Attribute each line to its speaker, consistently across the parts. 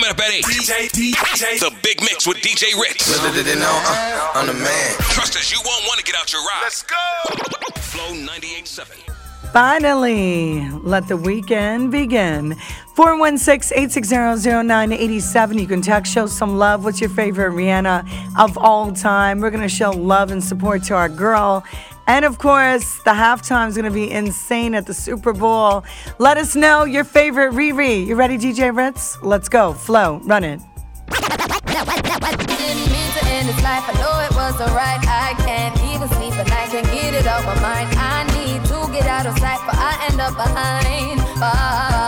Speaker 1: Coming up at 8. DJ, DJ. The Big Mix with DJ Ritz.
Speaker 2: uh, I'm the man.
Speaker 1: Trust us, you won't want to get out your ride. Let's go. Flow 98.7.
Speaker 3: Finally, let the weekend begin. 416-860-0987. You can text, show some love. What's your favorite Rihanna of all time? We're going to show love and support to our girl. And of course, the halftime is going to be insane at the Super Bowl. Let us know your favorite Riri. You ready, DJ Ritz? Let's go. Flow, run it.
Speaker 4: I need to get out of sight, but I end up behind bars.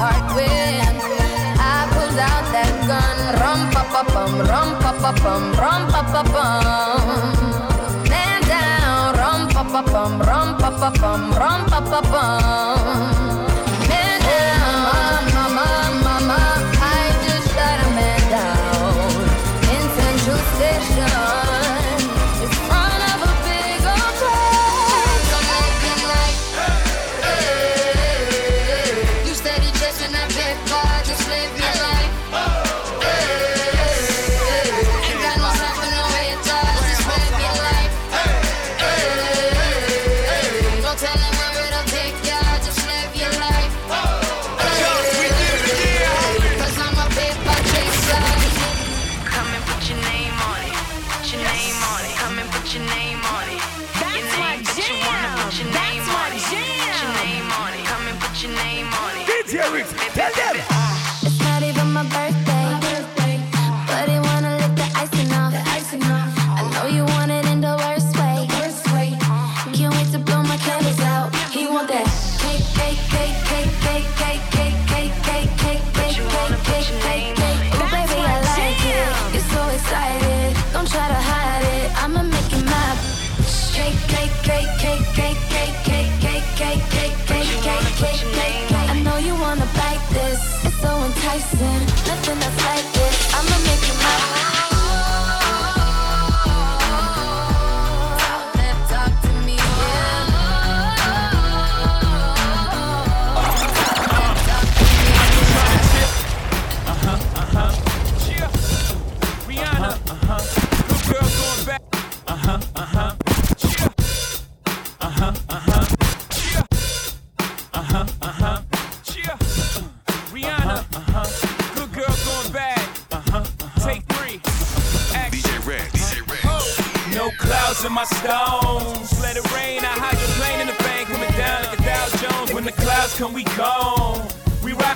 Speaker 4: Heart when I pulled out that gun. Rum pa pa bum, rum pa pa bum, rum pa pa bum. Man down, rum pa pa bum, rum pa pa bum, rum pa pa bum.
Speaker 5: Put your
Speaker 6: That's
Speaker 5: name on it. Put your
Speaker 6: jam.
Speaker 5: name on it. Come and put your name on it.
Speaker 7: DJ Ritz, tell them.
Speaker 4: missing, nothing to
Speaker 7: say.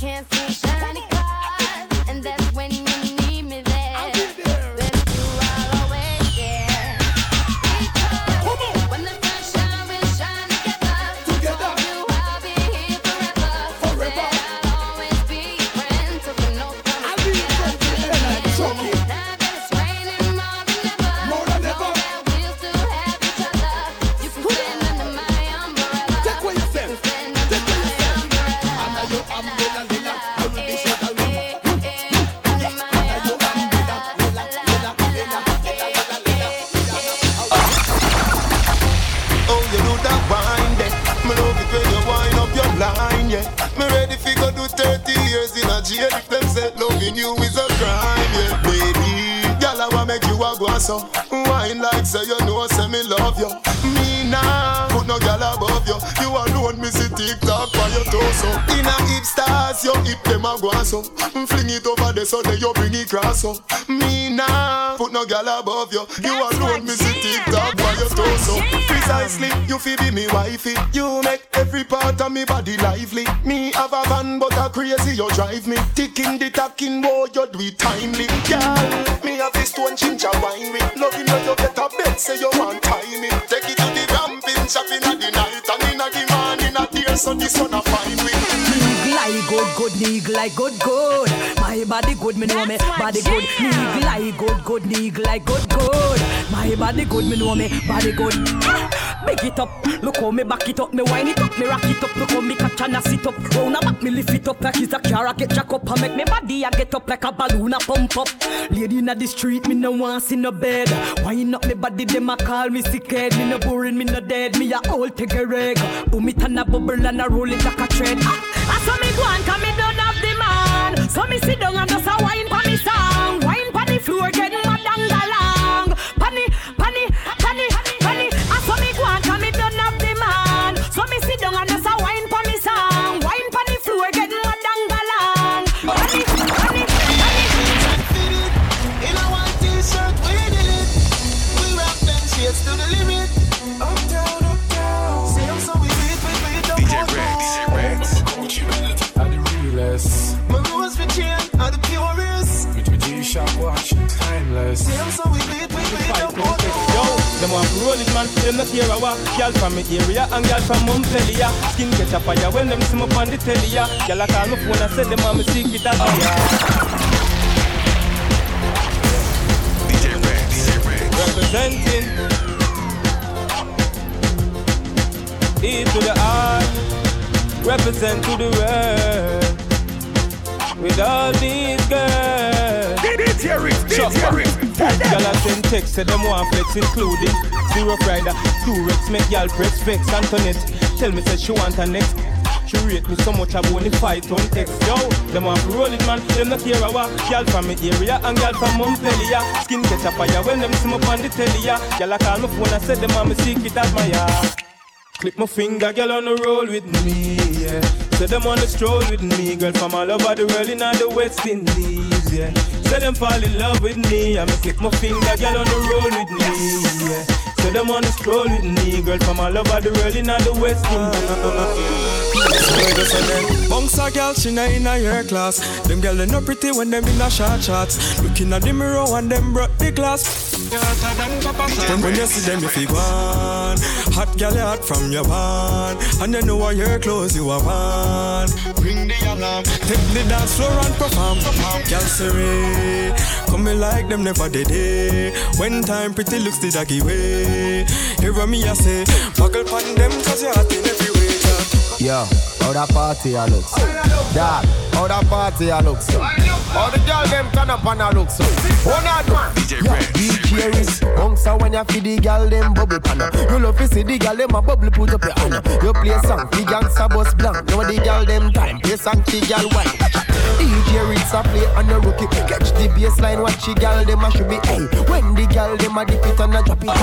Speaker 4: can't see
Speaker 8: jail if them say loving you is a a go so. Wine like say you know, say me love you. Me nah, put no girl above you. You alone, me see TikTok for your torso. In a hip stars, you hip them a go so. Fling it over there so then you bring it cross so. Me nah, put no girl above you. You
Speaker 6: That's
Speaker 8: alone, me see. TikTok for your torso. Precisely, you feel be me wifey. You make every part of me body lively. Me have a van, but a crazy you drive me. Ticking the tacking, boy, you do it timely. Girl, me have this stone ginger wine with. You get a bed, say you want time me. Take it to the ramping, shopping at the night and in the morning at the so the sun a fine with.
Speaker 9: Nigga like good, good, nigga like good, good. My body good, me know me body good.
Speaker 6: jam.
Speaker 9: Nigga like good, good, nigga like good, good. My body good, me know me body good. Big it up, look how me back it up, me wind it up, me rock it up, look how me catch and I sit up. Round a back, me lift it up like it's a car, I get jack up, I make me body I get up like a balloon, I pump up. Lady inna the street, me no want see no bed. Wind up me body, them a call me sick head. Me no boring, me no dead, me a old take a reg. Boom it and a bubble and a roll it like a thread. Ah, I saw me go and come me don't have the man. So me sit down
Speaker 7: from me area and girl from Montpellier. Skin catch a fire when them see me on the telly. Girl, I call my phone and say them want me secret as.
Speaker 1: DJ Rex. DJ Rex.
Speaker 7: Representing E to the R, represent to the world. With all these girls.
Speaker 10: DJ Rex,
Speaker 7: Shut
Speaker 10: DJ
Speaker 7: up.
Speaker 10: Rex.
Speaker 7: Girl I send text, say them want flex, including Zero Rider, two Rex, make y'all press vex. Antoinette, tell me say she want her next. She rate me so much I only fight on text. Yo, them want to roll it, man. Them not care a what. Girl from me area and girl from Montpellier. Skin catch a fire when them see me on the telly. ya. Girl I call my phone and say them want me secret admire. Click my finger, girl on the roll with me, yeah. Say them on the stroll with me, girl from all over the world in all the West Indies, yeah. Say them fall in love with me, I'ma click my finger, girl on the roll with me, yeah. Say them on the stroll with me, girl from all over the world in all the West Indies.
Speaker 11: Bunks a girl, she not in a your class. Them girl they no pretty when them in a short shorts. Looking at the mirror and them brought the glass. When, when you see them, you feel one. Hot you hot from your barn. And you know what your clothes you are on. Bring the alarm. Take the dance floor and perform. Sorry. Come me like them never did it. When time pretty looks the doggy way. Hear me, I say, buckle pan them cause you're hot in girl.
Speaker 12: Yo, how that party a look so? Dad, how that party a look so? How the girl them turn up and a look so? Oh, not man.
Speaker 1: DJ
Speaker 12: Yo,
Speaker 1: Rex.
Speaker 12: DJ Rex. Bounce when you feed the girl them bubble pan. You love to see the girl them a bubble put up your hand. You play song, the gangsta bus blank. Now the girl them time, play song, the girl white. DJ Rex a play on the rookie. Catch the baseline, watch the girl them a should be. Hey, when the girl them a dip it and a drop it.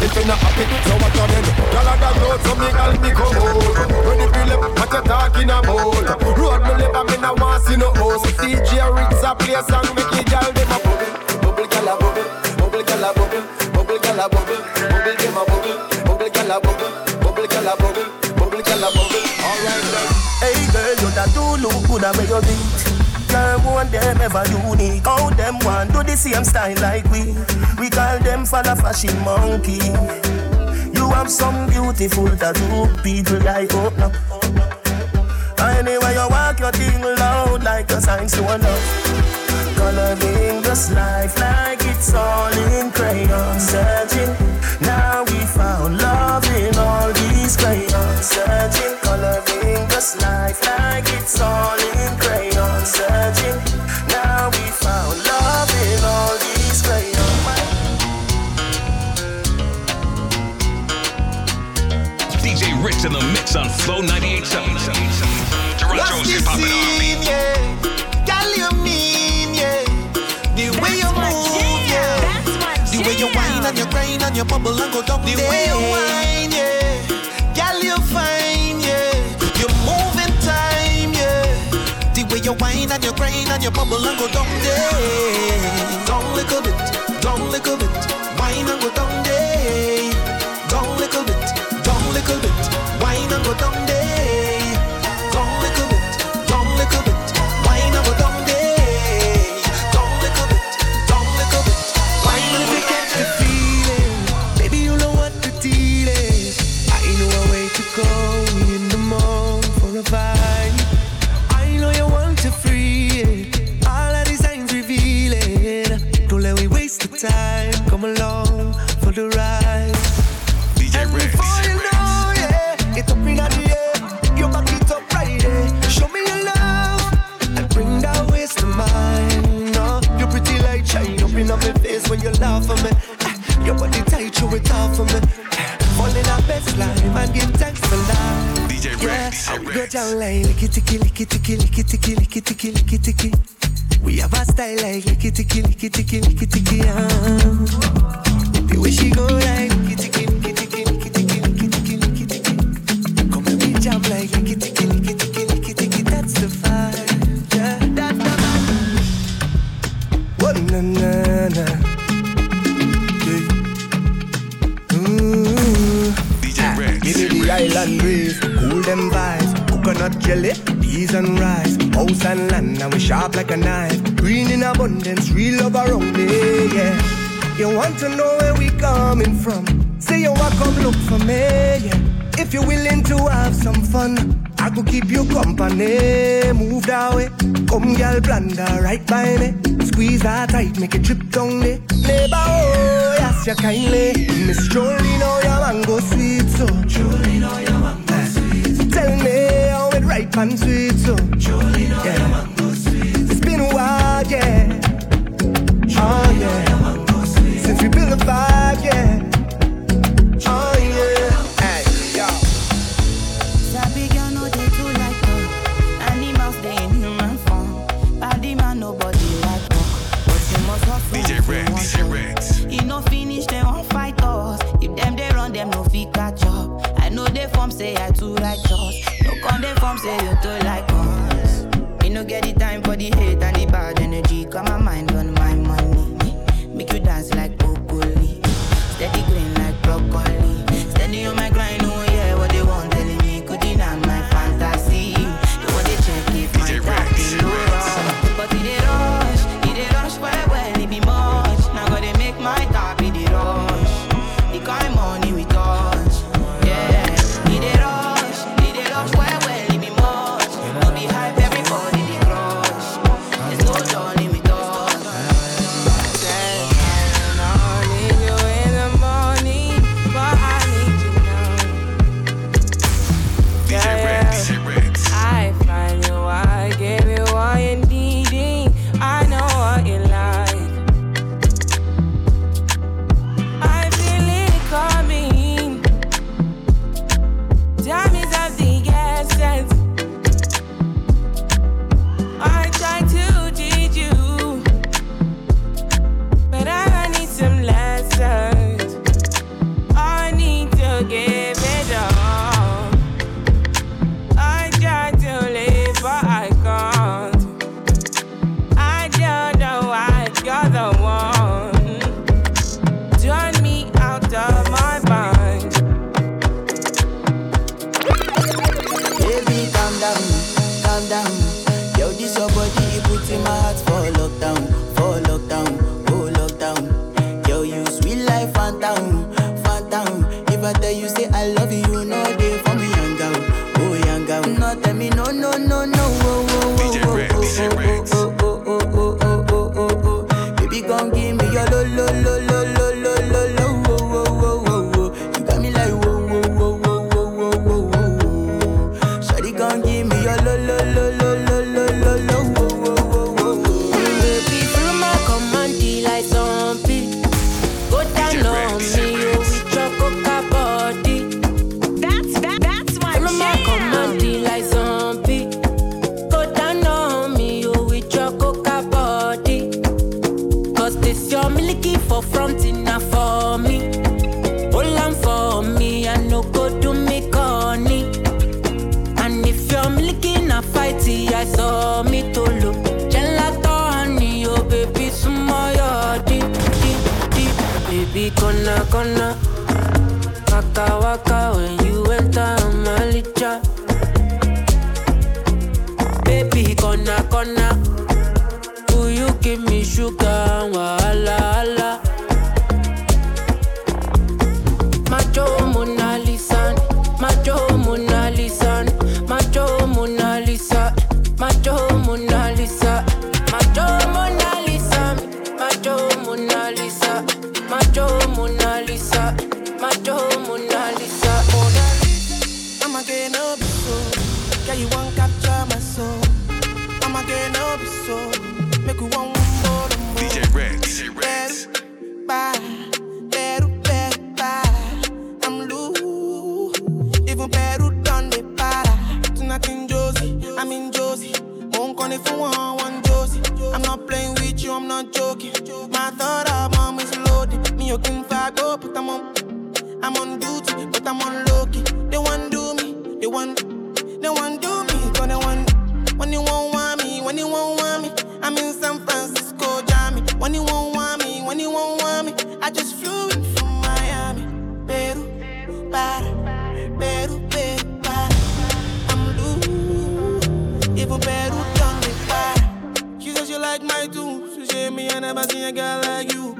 Speaker 12: If you not happy, so what you then? Girl a that road, so me girl me come out. In a bowl. Road me live, me no want see no host. DJ Riggs a play song, make it gyal dem a bubble, bubble gyal a bubble, bubble gyal a bubble, bubble gyal a bubble, bubble dem a bubble, bubble gyal a bubble, bubble gyal a bubble, bubble gyal a bubble. Alright.
Speaker 13: Hey girl, you that do look good at where you beat. Girl, one them ever unique. All them want do the same style like we. We call them for the fashion monkey. You have some beautiful tattoo, people like oh, open up. Anyway, you walk your thing loud like a sign to a love. Coloring this life like it's all in crayon. Go The way you whine, yeah. Girl, you fine, yeah. You move in time, yeah. The way you whine and you grind and you bubble and go down there. Down little bit, down little bit. Whine and go
Speaker 1: Rex.
Speaker 12: I go down like licky ticky licky ticky licky ticky licky ticky licky ticky. We have a style like licky ticky licky ticky licky ticky. ah. The way she go like licky ticky licky ticky licky ticky licky ticky licky ticky. Come and we jam like licky ticky licky ticky licky ticky. That's the vibe. Yeah, that's the vibe. Oh na na na. Ooh.
Speaker 1: DJ Rex.
Speaker 12: Give me the island breeze, cool them vibes. Coconut jelly, peas and rice. House and land, and we sharp like a knife. Green in abundance, real love around me, yeah. You want to know where we coming from? Say you want come look for me, yeah. If you're willing to have some fun, I could keep you company. Move that way, come girl, blunder right by me. Squeeze that tight, make it trip down there. Neighbor, oh, yes, you kindly. Miss Jolie, know oh, your mango sweet, so. Jolie, know oh, how it ripe and
Speaker 14: Call if you want one Josie. I'm not playing with you, I'm not joking. My thought of mom is loaded. Me, you can fight, go, but I'm on. I'm on duty, but I'm on low key. They want do me, they want, they want do me, so they want. When you won't want me, when you won't want me, I'm in San Francisco, Jammy. When you won't want me, when you won't want me, I just flew in from Miami. Peru, para, never seen a girl like you.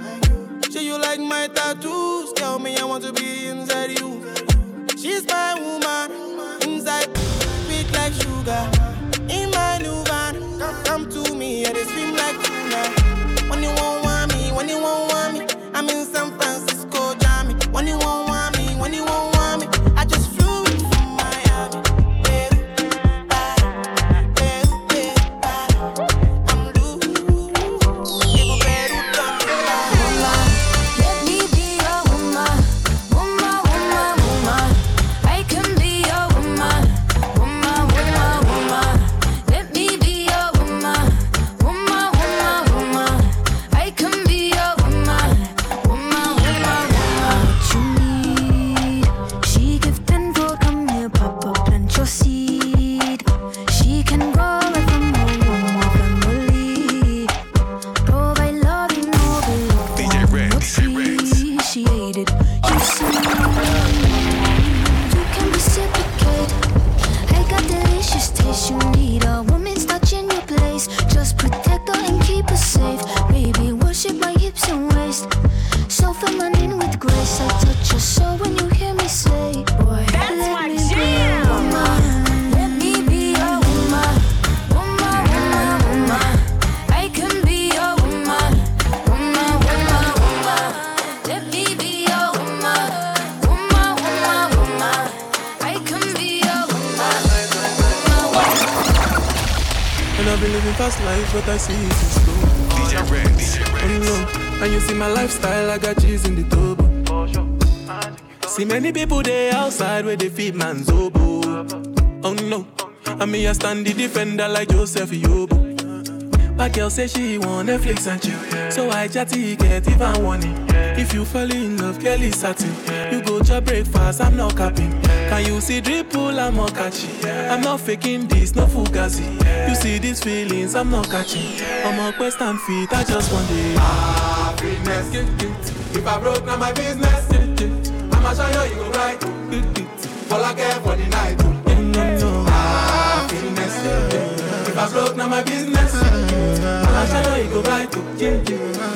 Speaker 14: Say you like my tattoos, tell me I want to be inside you. She's my woman, inside sweet like sugar.
Speaker 11: Fast life, but I see it is slow.
Speaker 15: DJ Rex, DJ
Speaker 11: Oh
Speaker 15: mm,
Speaker 11: no, and you see my lifestyle, I got cheese in the turbo. See many people there outside where they feed man's oboe. Oh no, and me I stand the defender like Joseph Yobo. But girl say she want Netflix and chill, so I chatty get even warning. If you fall in love, girl is satin. You go to breakfast, I'm not capping. Can you see dripple, I'm not catching. I'm not faking this, no fugazi. You see these feelings, I'm not catching. I'm a quest and feet, I just want it.
Speaker 16: Happiness. If I broke, now my business. I'ma show you, you go right. All I care for the night. Happiness. If I broke, now my business. I'ma show you, you go right.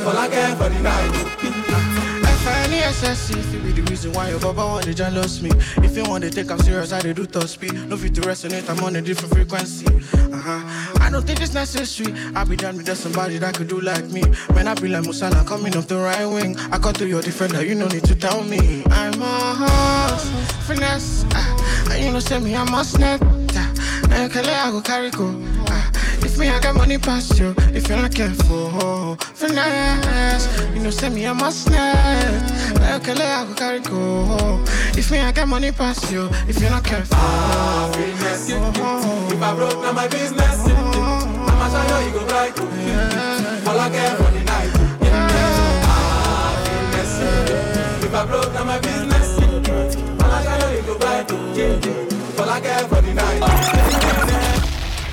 Speaker 16: All I care for the night.
Speaker 14: Ni SSC, if it be the reason why your baba want to jealous me. If you want to take I'm serious, I do top speed. No fit to resonate, I'm on a different frequency. Uh-huh. I don't think it's necessary. I be done with just somebody that could do like me. When I be like Mo Salah coming off the right wing, I cut to your defender, you no need to tell me. I'm a horse, finesse. Uh, and you know, send me, I must net. Uh, I go carry go. If me, I got money past you. If you're not careful, finesse. You know, send me a must net. Like a lay, I could carry go. If me, I got money past you. If you're not careful,
Speaker 17: ah, finesse. Oh, oh, if I broke, now my business. Oh, oh, I'ma
Speaker 11: show you, you go right. Yeah. All I care for the night. Yeah. Ah, finesse. If I broke, now my business. All I
Speaker 17: show you, you go right. All I care for the night.